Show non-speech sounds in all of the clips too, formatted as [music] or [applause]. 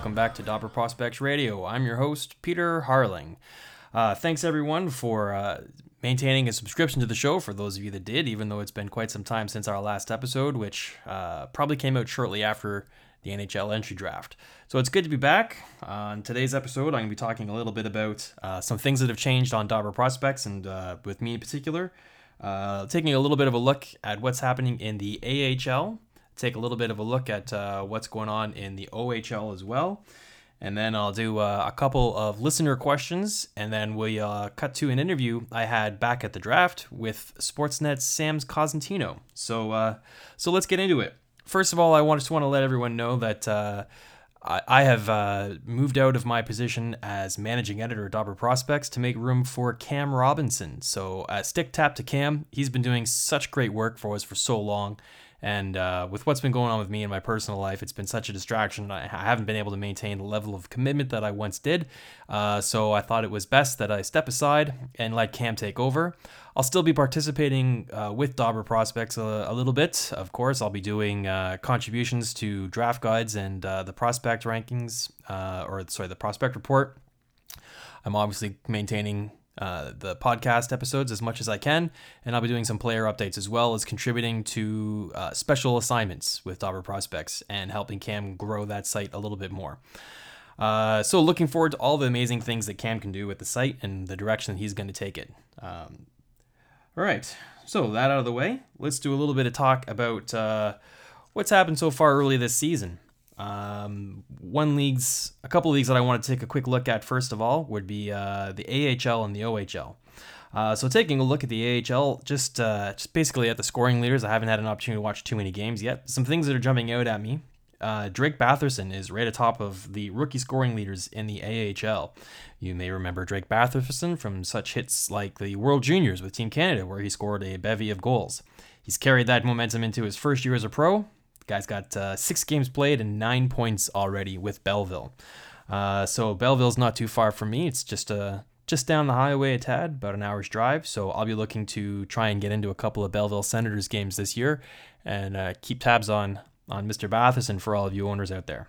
Welcome back to Dobber Prospects Radio. I'm your host, Peter Harling. Uh, thanks everyone for uh, maintaining a subscription to the show. For those of you that did, even though it's been quite some time since our last episode, which uh, probably came out shortly after the NHL entry draft. So it's good to be back. On today's episode, I'm going to be talking a little bit about uh, some things that have changed on Dobber Prospects, and uh, with me in particular, uh, taking a little bit of a look at what's happening in the AHL take a little bit of a look at uh, what's going on in the OHL as well. And then I'll do uh, a couple of listener questions, and then we uh, cut to an interview I had back at the draft with Sportsnet's Sam's Cosentino. So, uh, so let's get into it. First of all, I just want to let everyone know that uh, I, have uh, moved out of my position as managing editor at Dobber Prospects to make room for Cam Robinson. So, uh, stick tap to Cam. He's been doing such great work for us for so long and uh, with what's been going on with me in my personal life, it's been such a distraction. I haven't been able to maintain the level of commitment that I once did. Uh, so I thought it was best that I step aside and let Cam take over. I'll still be participating uh, with Dobber Prospects a, a, little bit. Of course, I'll be doing uh, contributions to draft guides and uh, the prospect rankings, uh, or sorry, the prospect report. I'm obviously maintaining uh, the podcast episodes as much as I can, and I'll be doing some player updates as well as contributing to uh, special assignments with Dobber Prospects and helping Cam grow that site a little bit more. Uh, so, looking forward to all the amazing things that Cam can do with the site and the direction he's going to take it. Um, all right, so that out of the way, let's do a little bit of talk about uh, what's happened so far early this season. Um, one leagues, a couple of leagues that I want to take a quick look at first of all would be uh, the AHL and the OHL. Uh, so taking a look at the AHL, just uh, just basically at the scoring leaders, I haven't had an opportunity to watch too many games yet. Some things that are jumping out at me. Uh, Drake Batherson is right atop of the rookie scoring leaders in the AHL. You may remember Drake Batherson from such hits like the World Juniors with Team Canada, where he scored a bevy of goals. He's carried that momentum into his first year as a pro, Guy's got uh, six games played and nine points already with Belleville. Uh, so Belleville's not too far from me. It's just a uh, just down the highway a tad, about an hour's drive. So I'll be looking to try and get into a couple of Belleville Senators games this year, and uh, keep tabs on on Mr. Batherson for all of you owners out there.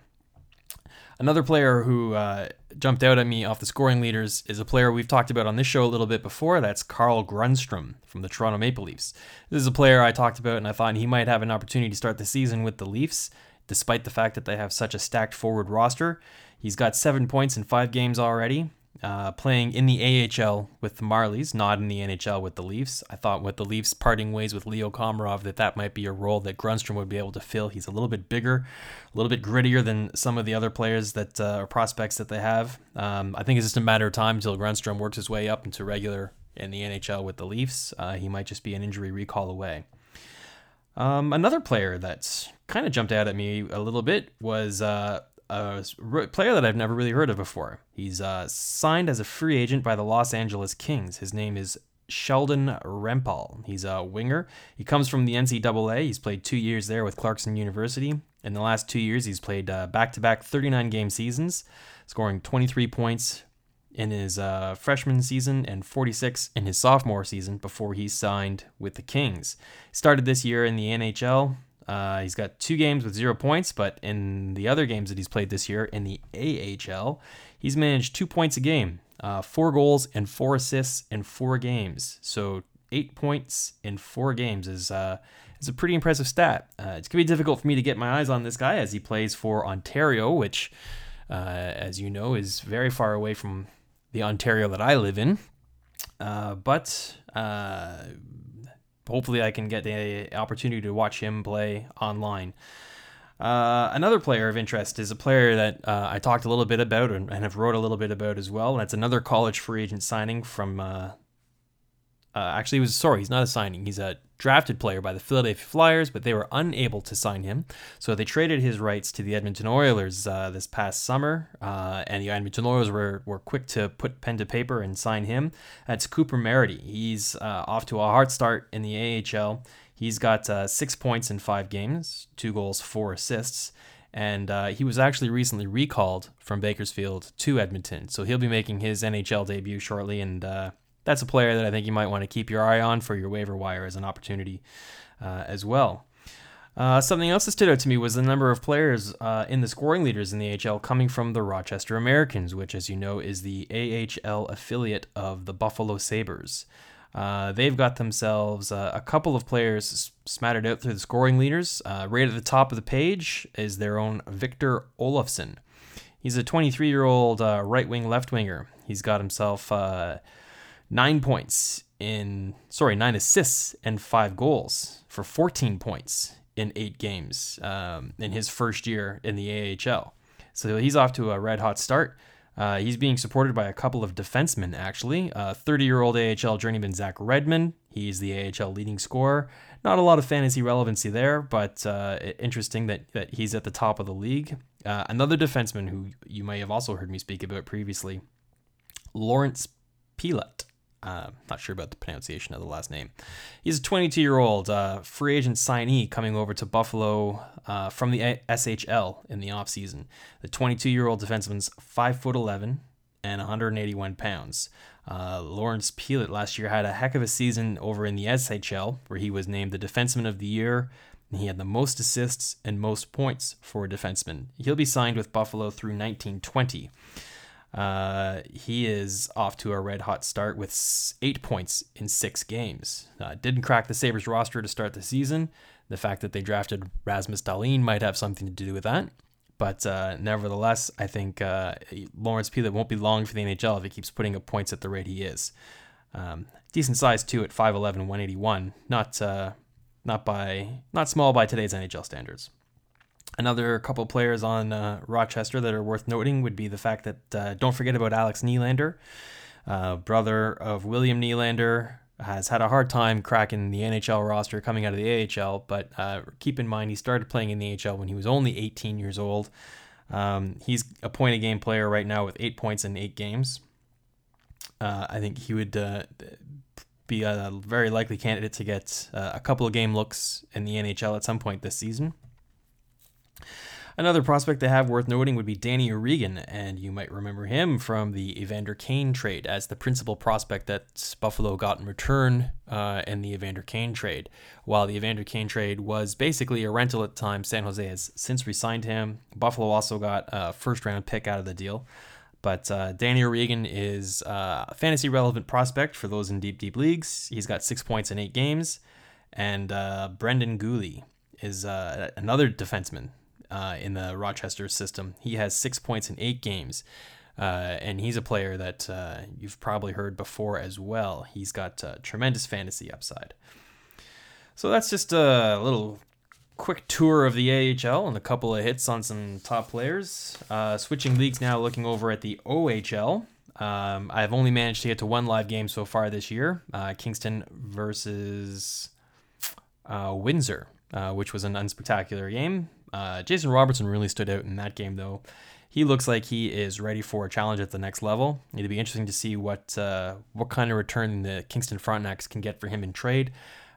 Another player who uh, jumped out at me off the scoring leaders is a player we've talked about on this show a little bit before. That's Carl Grundstrom from the Toronto Maple Leafs. This is a player I talked about, and I thought he might have an opportunity to start the season with the Leafs, despite the fact that they have such a stacked forward roster. He's got seven points in five games already uh, playing in the AHL with the Marlies, not in the NHL with the Leafs. I thought with the Leafs parting ways with Leo Komarov that that might be a role that Grundstrom would be able to fill. He's a little bit bigger, a little bit grittier than some of the other players that uh, are prospects that they have. Um, I think it's just a matter of time until Grundstrom works his way up into regular in the NHL with the Leafs. Uh, he might just be an injury recall away. Um, another player that's kind of jumped out at me a little bit was uh, a player that I've never really heard of before. He's uh, signed as a free agent by the Los Angeles Kings. His name is Sheldon Rempal. He's a winger. He comes from the NCAA. He's played two years there with Clarkson University. In the last two years, he's played back to back 39 game seasons, scoring 23 points in his uh, freshman season and 46 in his sophomore season before he signed with the Kings. Started this year in the NHL. Uh, he's got two games with zero points, but in the other games that he's played this year in the AHL, he's managed two points a game, uh, four goals and four assists in four games. So eight points in four games is uh, is a pretty impressive stat. Uh, it's gonna be difficult for me to get my eyes on this guy as he plays for Ontario, which, uh, as you know, is very far away from the Ontario that I live in. Uh, but hopefully I can get the opportunity to watch him play online. Uh, another player of interest is a player that uh, I talked a little bit about and, and, have wrote a little bit about as well. And that's another college free agent signing from uh, uh, actually, he was sorry, he's not a signing. He's a drafted player by the Philadelphia Flyers, but they were unable to sign him. So they traded his rights to the Edmonton Oilers uh, this past summer, uh, and the Edmonton Oilers were, were quick to put pen to paper and sign him. That's Cooper Marody. He's uh, off to a hard start in the AHL. He's got uh, six points in five games, two goals, four assists. And uh, he was actually recently recalled from Bakersfield to Edmonton. So he'll be making his NHL debut shortly, and that's a player that I think you might want to keep your eye on for your waiver wire as an opportunity uh, as well. Uh, something else that stood out to me was the number of players uh, in the scoring leaders in the AHL coming from the Rochester Americans, which, as you know, is the AHL affiliate of the Buffalo Sabres. Uh, they've got themselves uh, a couple of players smattered out through the scoring leaders. Uh, right at the top of the page is their own Victor Olofsson. He's a 23 year old right wing, left winger. He's got himself nine points in, sorry, nine assists and five goals for 14 points in eight games um, in his first year in the AHL. So he's off to a red hot start. Uh, he's being supported by a couple of defensemen, actually. 30 uh, year old AHL journeyman Zach Redmond. He's the AHL leading scorer. Not a lot of fantasy relevancy there, but uh, interesting that, that he's at the top of the league. Uh, another defenseman who you may have also heard me speak about previously, Lawrence Pilut. Uh, not sure about the pronunciation of the last name. He's a 22 year old uh, free agent signee coming over to Buffalo uh, from the SHL in the offseason. The 22 year old defenseman's 5 foot 11 and 181 pounds. Uh, Lawrence Pilut last year had a heck of a season over in the SHL, where he was named the Defenseman of the Year. And he had the most assists and most points for a defenseman. He'll be signed with Buffalo through 1920. Uh, he is off to a red hot start with eight points in six games. Uh, didn't crack the Sabres roster to start the season. The fact that they drafted Rasmus Dahlin might have something to do with that. But uh, nevertheless, I think uh, Lawrence Pilut won't be long for the NHL if he keeps putting up points at the rate he is. Um, decent size too at 5'11", 181. Not uh, not by not small by today's NHL standards. Another couple players on uh, Rochester that are worth noting would be the fact that uh, don't forget about Alex Nylander, uh, brother of William Nylander, has had a hard time cracking the NHL roster coming out of the AHL. But uh, keep in mind, he started playing in the AHL when he was only 18 years old. Um, he's a point a game player right now with eight points in eight games. Uh, I think he would uh, be a very likely candidate to get a couple of game looks in the NHL at some point this season. Another prospect they have worth noting would be Danny O'Regan, and you might remember him from the Evander Kane trade as the principal prospect that Buffalo got in return uh, in the Evander Kane trade. While the Evander Kane trade was basically a rental at the time, San Jose has since re-signed him. Buffalo also got a first-round pick out of the deal. But uh, Danny O'Regan is uh, a fantasy relevant prospect for those in deep, deep leagues. He's got six points in eight games. And uh, Brendan Guhle is uh, another defenseman uh, in the Rochester system. He has six points in eight games. Uh, and he's a player that uh, you've probably heard before as well. He's got uh, tremendous fantasy upside. So that's just a little quick tour of the AHL and a couple of hits on some top players. Uh, switching leagues now, looking over at the OHL. Um, I've only managed to get to one live game so far this year uh, Kingston versus Windsor, which was an unspectacular game. Uh, Jason Robertson really stood out in that game, though. He looks like he is ready for a challenge at the next level. It'd be interesting to see what uh, what kind of return the Kingston Frontenacs can get for him in trade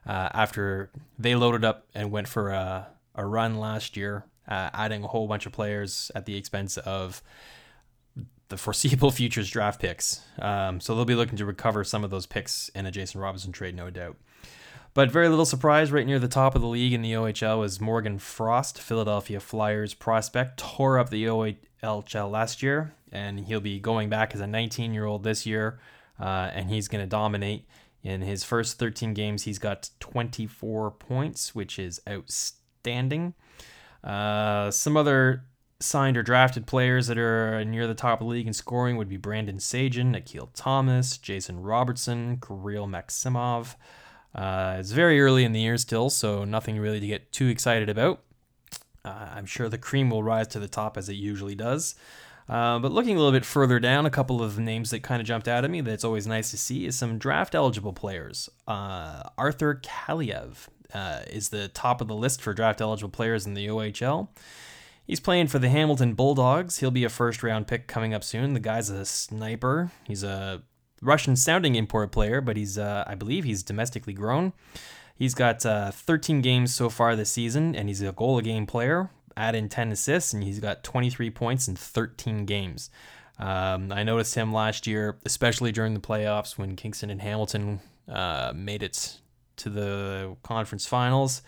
uh, after they loaded up and went for a, a run last year, uh, adding a whole bunch of players at the expense of the foreseeable [laughs] futures draft picks. Um, so they'll be looking to recover some of those picks in a Jason Robinson trade, no doubt. But very little surprise, right near the top of the league in the OHL is Morgan Frost, Philadelphia Flyers prospect, tore up the OHL last year, and he'll be going back as a 19 year old this year, uh, and he's going to dominate. In his first 13 games, he's got 24 points, which is outstanding. Uh, some other signed or drafted players that are near the top of the league in scoring would be Brandon Saigeon, Akil Thomas, Jason Robertson, Kirill Maksimov. Uh, it's very early in the year still, so nothing really to get too excited about. Uh, I'm sure the cream will rise to the top as it usually does. Uh, but looking a little bit further down, a couple of names that kind of jumped out at me that's always nice to see is some draft eligible players. Uh, Arthur Kaliyev uh, is the top of the list for draft eligible players in the OHL. He's playing for the Hamilton Bulldogs. He'll be a first round pick coming up soon. The guy's a sniper. He's a Russian sounding import player, but he's, uh, I believe he's domestically grown. He's got uh, 13 games so far this season, and he's a goal a game player. Add in 10 assists, and he's got 23 points in 13 games. Um, I noticed him last year, especially during the playoffs when Kingston and Hamilton uh, made it to the conference finals.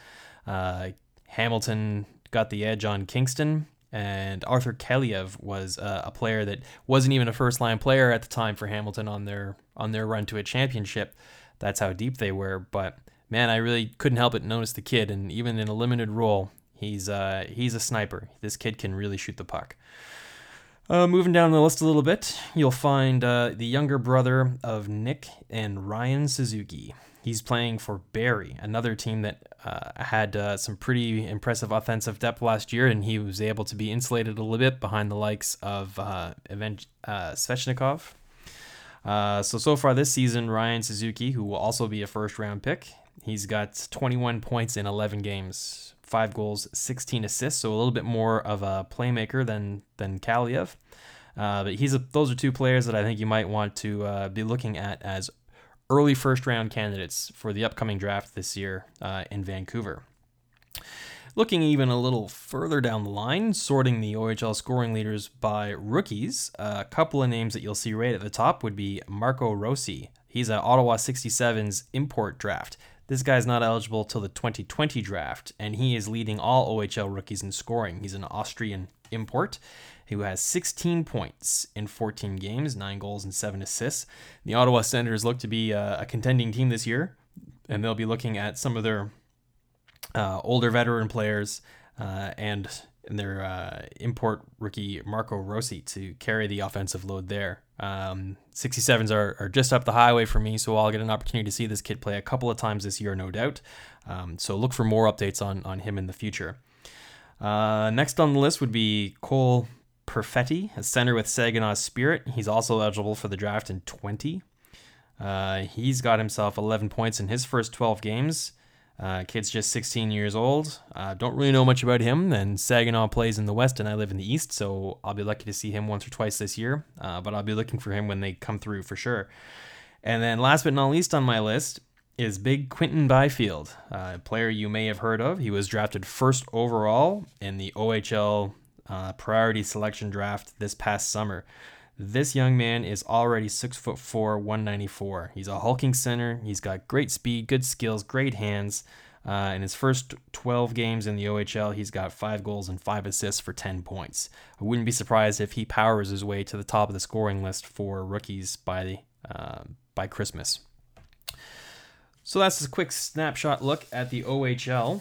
Uh, Hamilton got the edge on Kingston, and Arthur Kaliyev was uh, a player that wasn't even a first line player at the time for Hamilton on their on their run to a championship. That's how deep they were. But man, I really couldn't help but notice the kid, and even in a limited role, he's uh, he's a sniper. This kid can really shoot the puck. Uh, moving down the list a little bit, you'll find uh, the younger brother of Nick and Ryan Suzuki. He's playing for Barrie, another team that uh, had uh, some pretty impressive offensive depth last year, and he was able to be insulated a little bit behind the likes of uh, Event uh. Uh, so so far this season, Ryan Suzuki, who will also be a first round pick, he's got 21 points in 11 games, five goals, 16 assists, so a little bit more of a playmaker than than Kaliyev. Uh, but he's a, those are two players that I think you might want to uh, be looking at as early first round candidates for the upcoming draft this year uh, in Vancouver. Looking even a little further down the line, sorting the OHL scoring leaders by rookies, a couple of names that you'll see right at the top would be Marco Rossi. He's an Ottawa 67's import draft. This guy's not eligible till the 2020 draft, and he is leading all OHL rookies in scoring. He's an Austrian import who has 16 points in 14 games, 9 goals, and 7 assists. The Ottawa Senators look to be a, a contending team this year, and they'll be looking at some of their uh, older veteran players uh, and, and their uh, import rookie Marco Rossi to carry the offensive load there. Um, 67s are, are just up the highway for me, so I'll get an opportunity to see this kid play a couple of times this year, no doubt. Um, so look for more updates on, on him in the future. Uh, next on the list would be Cole Perfetti, a center with Saginaw Spirit. He's also eligible for the draft in 20. Uh, he's got himself 11 points in his first 12 games. Uh, kid's just 16 years old. Uh, don't really know much about him. And Saginaw plays in the West, and I live in the East, so I'll be lucky to see him once or twice this year. Uh, but I'll be looking for him when they come through for sure. And then, last but not least on my list is Big Quinton Byfield, a player you may have heard of. He was drafted first overall in the OHL uh, priority selection draft this past summer. This young man is already six foot four, 194. He's a hulking center. He's got great speed, good skills, great hands. Uh, in his first 12 games in the OHL, he's got five goals and five assists for 10 points. I wouldn't be surprised if he powers his way to the top of the scoring list for rookies by uh, by Christmas. So that's a quick snapshot look at the OHL.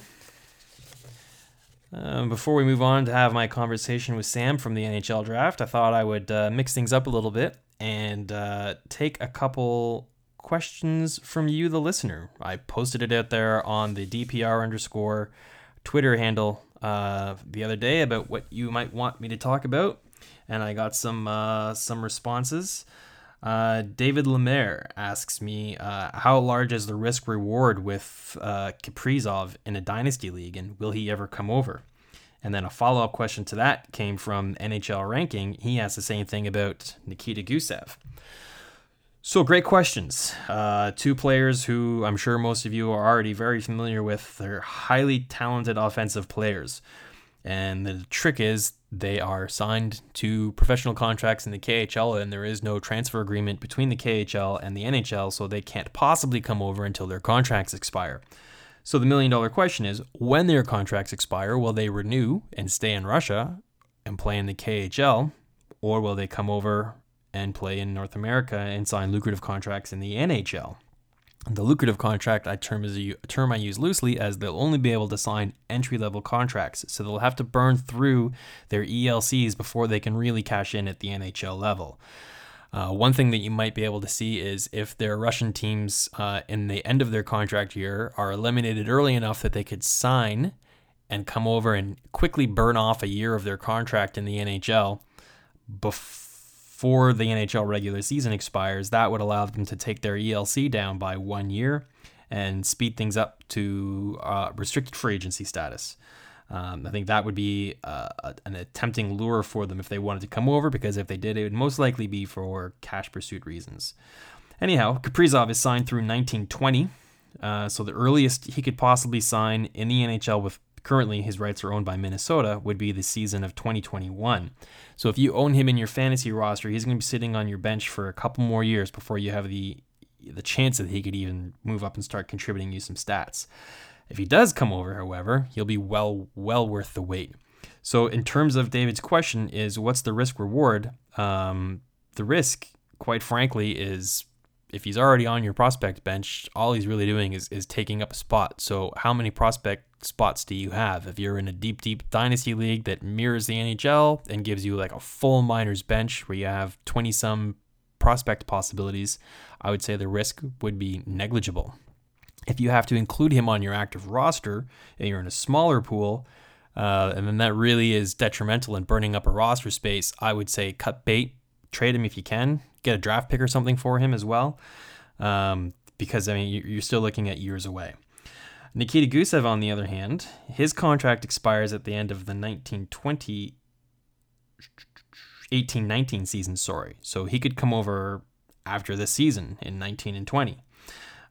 Um, before we move on to have my conversation with Sam from the NHL draft, I thought I would uh, mix things up a little bit and uh, take a couple questions from you, the listener. I posted it out there on the DPR underscore Twitter handle uh, the other day about what you might want me to talk about, and I got some uh, some responses. Uh, David Lemaire asks me, uh, how large is the risk reward with uh, Kaprizov in a dynasty league, and will he ever come over? And then a follow up question to that came from NHL Ranking. He asked the same thing about Nikita Gusev. So, great questions. Uh, two players who I'm sure most of you are already very familiar with. They're highly talented offensive players. And the trick is they are signed to professional contracts in the KHL, and there is no transfer agreement between the KHL and the NHL, so they can't possibly come over until their contracts expire. So the million dollar question is when their contracts expire, will they renew and stay in Russia and play in the KHL, or will they come over and play in North America and sign lucrative contracts in the NHL? The lucrative contract I term is a term I use loosely as they'll only be able to sign entry level contracts, so they'll have to burn through their ELCs before they can really cash in at the NHL level. Uh, one thing that you might be able to see is if their Russian teams uh, in the end of their contract year are eliminated early enough that they could sign and come over and quickly burn off a year of their contract in the NHL before before the NHL regular season expires, that would allow them to take their ELC down by one year and speed things up to uh, restricted free agency status. Um, I think that would be uh, an tempting lure for them if they wanted to come over, because if they did, it would most likely be for cash pursuit reasons. Anyhow, Kaprizov is signed through 1920, uh, so the earliest he could possibly sign in the NHL with currently his rights are owned by Minnesota, would be the season of 2021. So if you own him in your fantasy roster, he's going to be sitting on your bench for a couple more years before you have the the chance that he could even move up and start contributing you some stats. If he does come over, however, he'll be well well worth the wait. So in terms of David's question is what's the risk reward? Um, the risk, quite frankly, is if he's already on your prospect bench, all he's really doing is, is taking up a spot. So how many prospect spots do you have? If you're in a deep, deep dynasty league that mirrors the NHL and gives you like a full minors bench where you have 20 some prospect possibilities, I would say the risk would be negligible. If you have to include him on your active roster and you're in a smaller pool, uh, and then that really is detrimental in burning up a roster space, I would say cut bait, trade him if you can, get a draft pick or something for him as well, um, because I mean you're still looking at years away. Nikita Gusev, on the other hand, his contract expires at the end of the 1920 1819 season, sorry. So he could come over after this season in 19 and 20.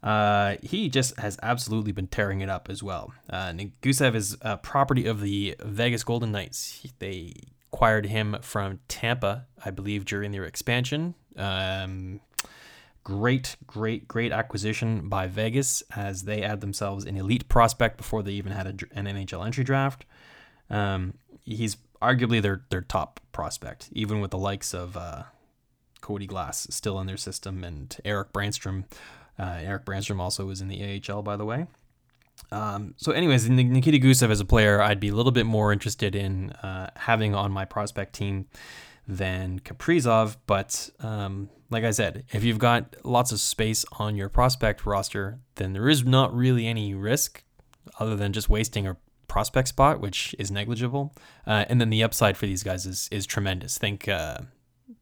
Uh, he just has absolutely been tearing it up as well. Uh, Gusev is a property of the Vegas Golden Knights. They acquired him from Tampa, I believe, during their expansion. Um, great, great, great acquisition by Vegas as they add themselves an elite prospect before they even had a, an NHL entry draft. Um, he's arguably their their top prospect, even with the likes of uh, Cody Glass still in their system and Erik Brannstrom. Uh, Erik Brannstrom also was in the AHL, by the way. Um, so, anyways, Nikita Gusev as a player, I'd be a little bit more interested in uh, having on my prospect team than Kaprizov. But um, like I said, if you've got lots of space on your prospect roster, then there is not really any risk other than just wasting a prospect spot, which is negligible. Uh, and then the upside for these guys is is tremendous. Think uh,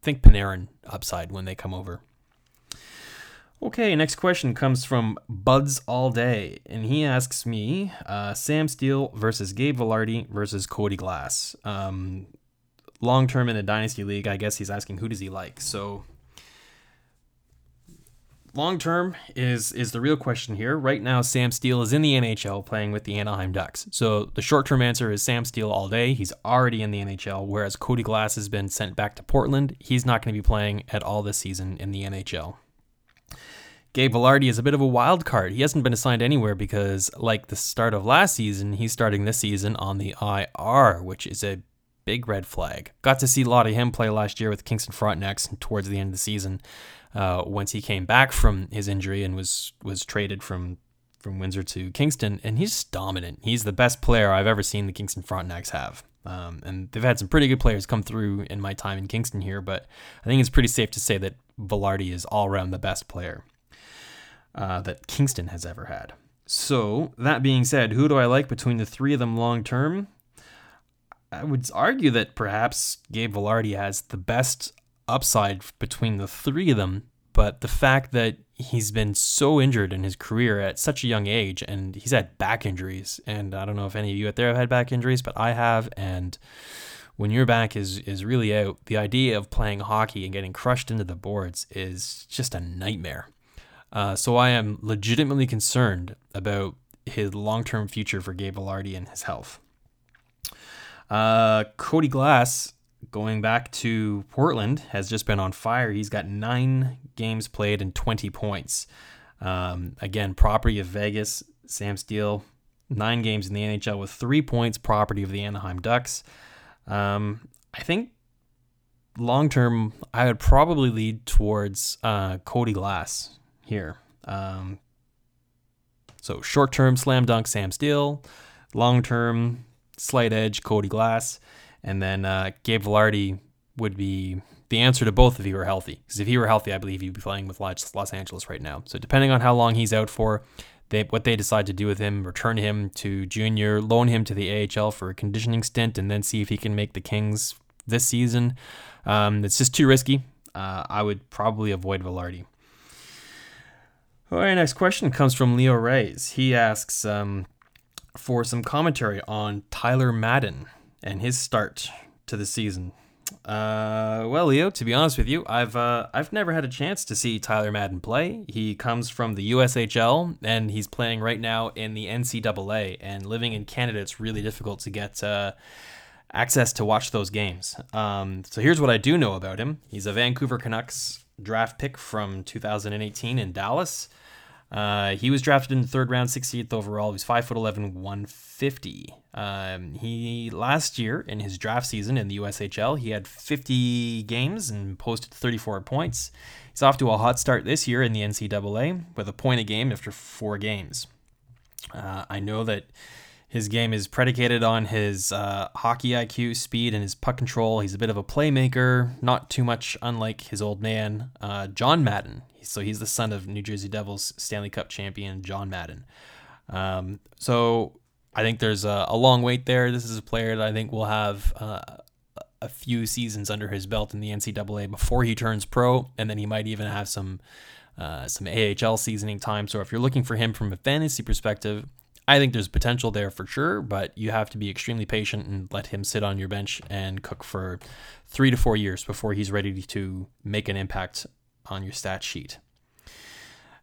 think Panarin upside when they come over. Okay, next question comes from Buds All Day, and he asks me uh, Sam Steel versus Gabe Vilardi versus Cody Glass. Um, long term in a dynasty league, I guess he's asking who does he like. So long term is is the real question here. Right now, Sam Steel is in the NHL playing with the Anaheim Ducks. So the short term answer is Sam Steel all day. He's already in the NHL, whereas Cody Glass has been sent back to Portland. He's not going to be playing at all this season in the NHL. Gabe Vilardi is a bit of a wild card. He hasn't been assigned anywhere because, like the start of last season, he's starting this season on the IR, which is a big red flag. Got to see a lot of him play last year with Kingston Frontenacs towards the end of the season uh, once he came back from his injury and was was traded from from Windsor to Kingston, and he's dominant. He's the best player I've ever seen the Kingston Frontenacs have. Um, and they've had some pretty good players come through in my time in Kingston here, but I think it's pretty safe to say that Vilardi is all around the best player uh, that Kingston has ever had. So, that being said, who do I like between the three of them long term? I would argue that perhaps Gabe Vilardi has the best upside between the three of them, but the fact that he's been so injured in his career at such a young age and he's had back injuries and I don't know if any of you out there have had back injuries, but I have and when your back is is really out, the idea of playing hockey and getting crushed into the boards is just a nightmare. Uh, so I am legitimately concerned about his long-term future for Gabe Vilardi and his health. Uh, Cody Glass going back to Portland, has just been on fire. He's got nine games played and 20 points. Um, again, property of Vegas. Sam Steel, nine games in the NHL with three points, property of the Anaheim Ducks. Um, I think long term, I would probably lead towards uh, Cody Glass here. Um, so short term, slam dunk Sam Steel. Long term, slight edge Cody Glass. And then uh, Gabe Vilardi would be the answer to both if he were healthy. Because if he were healthy, I believe he'd be playing with Los Angeles right now. So depending on how long he's out for, they, what they decide to do with him, return him to junior, loan him to the AHL for a conditioning stint, and then see if he can make the Kings this season. Um, it's just too risky. Uh, I would probably avoid Vilardi. All right, next question comes from Leo Reyes. He asks um, for some commentary on Tyler Madden and his start to the season. Uh, well, Leo, to be honest with you, I've uh, I've never had a chance to see Tyler Madden play. He comes from the USHL and he's playing right now in the NCAA. And living in Canada, it's really difficult to get uh, access to watch those games. Um, so here's what I do know about him: he's a Vancouver Canucks draft pick from 2018 in Dallas. Uh, he was drafted in the third round, 68th overall. He was 5'11, 150. Um, he last year in his draft season in the USHL, he had 50 games and posted 34 points. He's off to a hot start this year in the NCAA with a point a game after four games. Uh, I know that his game is predicated on his uh, hockey IQ, speed, and his puck control. He's a bit of a playmaker, not too much unlike his old man, uh, John Madden. So he's the son of New Jersey Devils Stanley Cup champion John Madden. Um, so I think there's a, a, long wait there. This is a player that I think will have uh, a few seasons under his belt in the NCAA before he turns pro, and then he might even have some uh, some AHL seasoning time. So if you're looking for him from a fantasy perspective, I think there's potential there for sure, but you have to be extremely patient and let him sit on your bench and cook for three to four years before he's ready to make an impact on your stat sheet.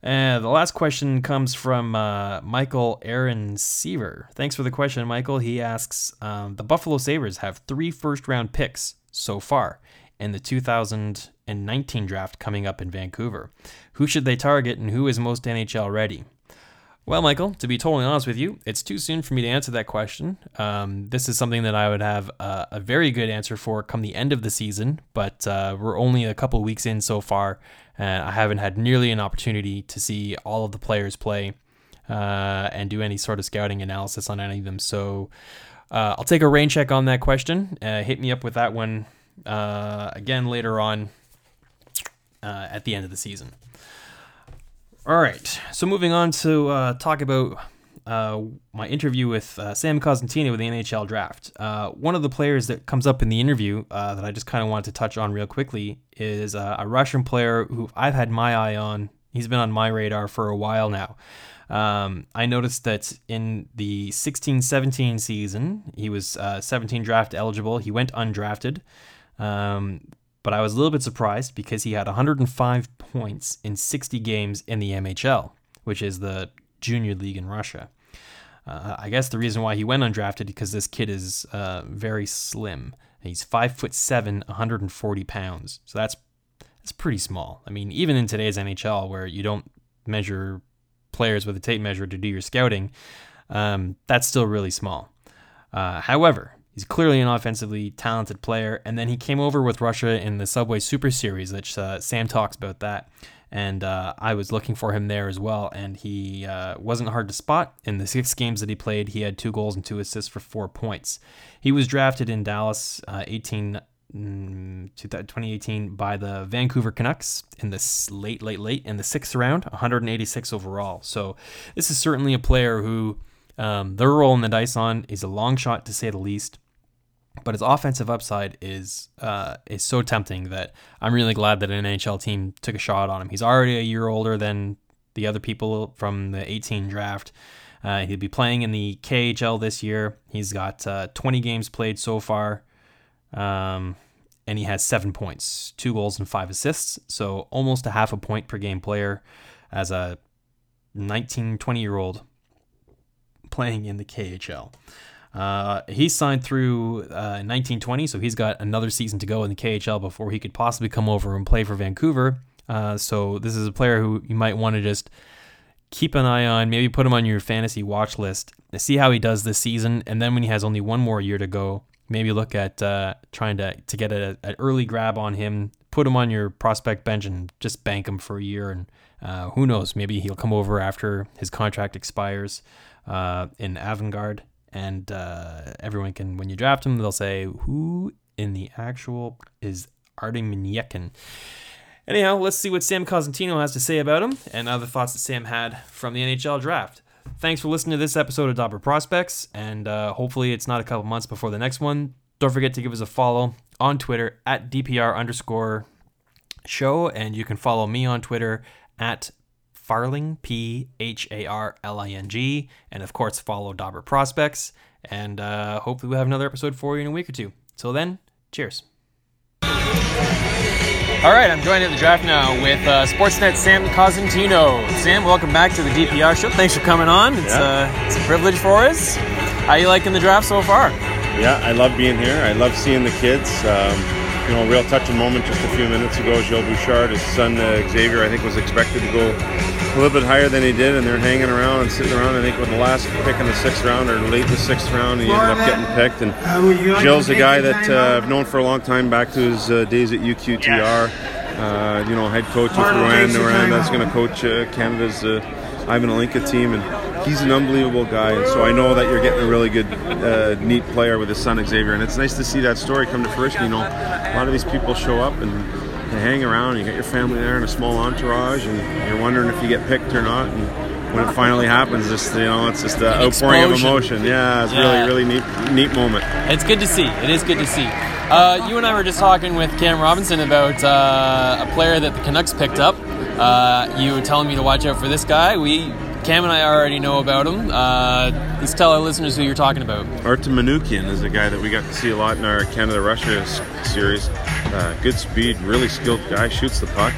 The last question comes from uh, Michael Aaron Seaver. Thanks for the question, Michael. He asks um, The Buffalo Sabres have three first round picks so far in the 2019 draft coming up in Vancouver. Who should they target and who is most NHL ready? Well, Michael, to be totally honest with you, it's too soon for me to answer that question. Um, this is something that I would have a, a, very good answer for come the end of the season, but uh, we're only a couple weeks in so far, and I haven't had nearly an opportunity to see all of the players play uh, and do any sort of scouting analysis on any of them. So uh, I'll take a rain check on that question. Uh, hit me up with that one uh, again later on uh, at the end of the season. All right. So moving on to uh, talk about uh, my interview with uh, Sam Cosentino with the NHL draft. Uh, one of the players that comes up in the interview uh, that I just kind of wanted to touch on real quickly is uh, a Russian player who I've had my eye on. He's been on my radar for a while now. Um, I noticed that in the 16 17 season, he was 17 draft eligible. He went undrafted. Um, but I was a little bit surprised because he had 105 points in 60 games in the MHL, which is the junior league in Russia. Uh, I guess the reason why he went undrafted because this kid is uh, very slim. He's five foot seven, 140 pounds. So that's that's pretty small. I mean, even in today's NHL, where you don't measure players with a tape measure to do your scouting, um, that's still really small. Uh, however, He's clearly an offensively talented player. And then he came over with Russia in the Subway Super Series, which uh, Sam talks about that. And uh, I was looking for him there as well. And he uh, wasn't hard to spot. In the six games that he played, he had two goals and two assists for four points. He was drafted in Dallas uh, 18. 2018 mm, by the Vancouver Canucks in the late, late, late in the sixth round, 186 overall. So this is certainly a player who um, they're the dice on. is a long shot to say the least but his offensive upside is uh, is so tempting that I'm really glad that an NHL team took a shot on him. He's already a year older than the other people from the 18 draft. Uh, he'll be playing in the KHL this year. He's got uh, 20 games played so far, um, and he has seven points, two goals, and five assists. So almost a half a point per game player as a 19, 20 year old playing in the KHL. Uh, he signed through uh, 1920, so he's got another season to go in the KHL before he could possibly come over and play for Vancouver. Uh, so this is a player who you might want to just keep an eye on, maybe put him on your fantasy watch list, see how he does this season, and then when he has only one more year to go, maybe look at uh, trying to to get an early grab on him, put him on your prospect bench, and just bank him for a year. And uh, who knows, maybe he'll come over after his contract expires uh, in Avangard and uh, everyone can when you draft him they'll say who in the actual is Artem Manukyan. Anyhow, let's see what Sam Cosentino has to say about him and other thoughts that Sam had from the NHL draft. Thanks for listening to this episode of Dobber Prospects, and uh, hopefully it's not a couple months before the next one. Don't forget to give us a follow on Twitter at DPR underscore show, and you can follow me on Twitter at Pharling, P H A R L I N G, and of course, follow Dobber Prospects. And uh, hopefully, we'll have another episode for you in a week or two. Till then, cheers. All right, I'm joined at the draft now with uh, Sportsnet Sam Cosentino. Sam, welcome back to the DPR show. Thanks for coming on. It's, yeah. uh, it's a privilege for us. How you liking the draft so far? Yeah, I love being here. I love seeing the kids. Um, you know, a real touching moment just a few minutes ago. Gilles Bouchard, his son uh, Xavier, I think was expected to go a little bit higher than he did, and they're hanging around and sitting around. I think with the last pick in the sixth round or late in the sixth round, he ended up getting picked. And Gilles, a guy that uh, I've known for a long time, back to his uh, days at UQTR. Uh, you know, head coach with Rouen. Rouen that's going to coach uh, Canada's uh, Ivan Hlinka team, and he's an unbelievable guy. And so I know that you're getting a really good, uh, neat player with his son Xavier, and it's nice to see that story come to fruition. You know, a lot of these people show up and they hang around. You got your family there and a small entourage, and you're wondering if you get picked or not. And when it finally happens, just you know, it's just an outpouring of emotion. Yeah, it's yeah. really, really neat, neat moment. It's good to see. It is good to see. Uh, you and I were just talking with Cam Robinson about uh, a player that the Canucks picked up. Uh, you were telling me to watch out for this guy. We Cam and I already know about him. Uh, let's tell our listeners who you're talking about. Artem Manukyan is a guy that we got to see a lot in our Canada Russia series. Uh, good speed, really skilled guy, shoots the puck.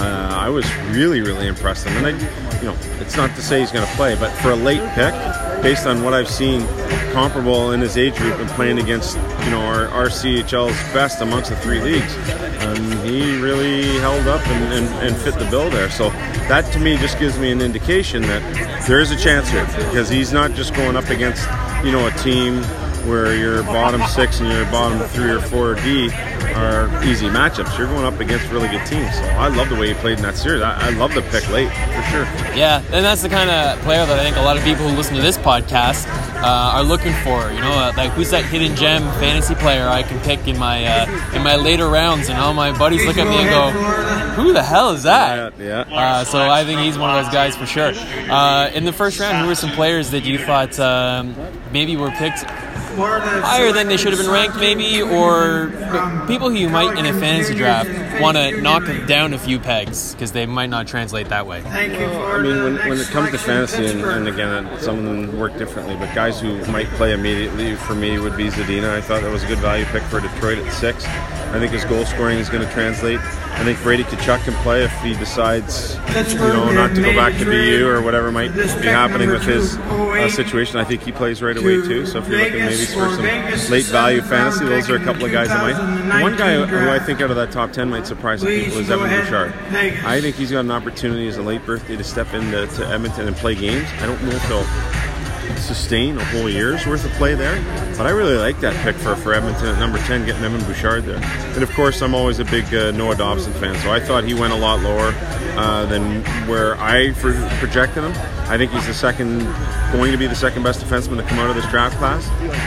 Uh, I was really, really impressed. And I, you know, it's not to say he's going to play, but for a late pick, based on what I've seen, comparable in his age group and playing against, you know, our, our CHL's best amongst the three leagues, um, he really held up and, and, and fit the bill there. So that to me just gives me an indication that there is a chance here because he's not just going up against, you know, a team where your bottom six and your bottom three or four D are easy matchups. You're going up against really good teams. So I love the way he played in that series. I, I love the pick late for sure. Yeah, and that's the kind of player that I think a lot of people who listen to this podcast uh, are looking for. You know, uh, like who's that hidden gem fantasy player I can pick in my uh, in my later rounds, and all my buddies look at me and go, "Who the hell is that?" Yeah. yeah. Uh, so I think he's one of those guys for sure. Uh, in the first round, who were some players that you thought um, maybe were picked higher than they should have been ranked, maybe, or people who you might in a fantasy draft want to knock down a few pegs because they might not translate that way. Well, I mean, when, when it comes to fantasy, and, and again, some of them work differently, but guys who might play immediately for me would be Zadina. I thought that was a good value pick for Detroit at six. I think his goal scoring is going to translate. I think Brady Tkachuk can play if he decides, you know, not to go back to BU or whatever might be happening with his uh, situation. I think he plays right away too. So if you're looking maybe for some late value fantasy, those are a couple of guys that might. One guy who I think out of that top ten might surprise some people is Evan Bouchard. I think he's got an opportunity as a late birthday to step into Edmonton and play games. I don't know if he'll sustain a whole year's worth of play there. But I really like that pick for, for Edmonton at number 10, getting Evan Bouchard there. And of course, I'm always a big uh, Noah Dobson fan, so I thought he went a lot lower uh, than where I projected him. I think he's the second, going to be the second best defenseman to come out of this draft class.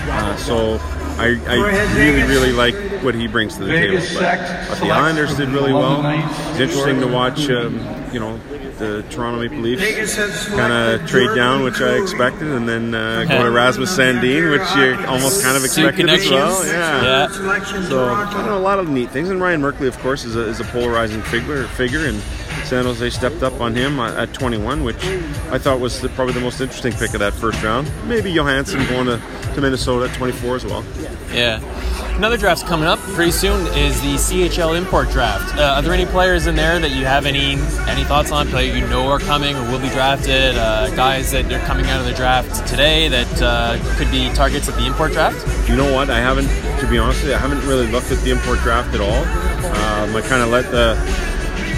Uh, so I, I, really, really like what he brings to the table. But, but the Islanders did really well. It's interesting to watch, um, you know, the Toronto Maple Leafs kind of trade down, which I expected, and then uh, [laughs] go to Rasmus Sandin, which you almost kind of expected as well. Yeah. yeah. So you know, a lot of neat things. And Ryan Merkley, of course, is a, is a polarizing figure, figure, and San Jose stepped up on him at 21, which I thought was the, probably the most interesting pick of that first round. Maybe Johansson going to, to Minnesota at 24 as well. Yeah. Another draft's coming up pretty soon is the CHL import draft. Uh, are there any players in there that you have any any thoughts on? Players you know are coming or will be drafted? Uh, guys that are coming out of the draft today that uh, could be targets at the import draft? You know what? I haven't, to be honest with you, I haven't really looked at the import draft at all. Um, I kind of let the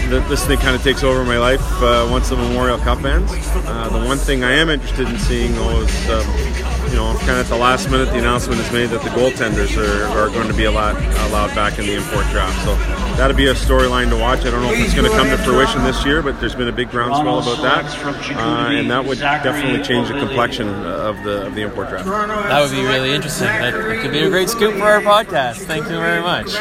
this thing kind of takes over my life uh, once the Memorial Cup ends. Uh, the one thing I am interested in seeing, though, is um, you know, kind of at the last minute, the announcement is made that the goaltenders are, are going to be allowed, allowed back in the import draft. So that'll be a storyline to watch. I don't know if it's going to come to fruition this year, but there's been a big groundswell about that, uh, and that would definitely change the complexion of the of the import draft. That would be really interesting. That could be a great scoop for our podcast. Thank you very much.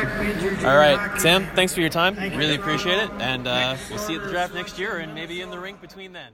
All right, Sam, thanks for your time. Really appreciate it, and uh, we'll see you at the draft next year, and maybe in the rink between then.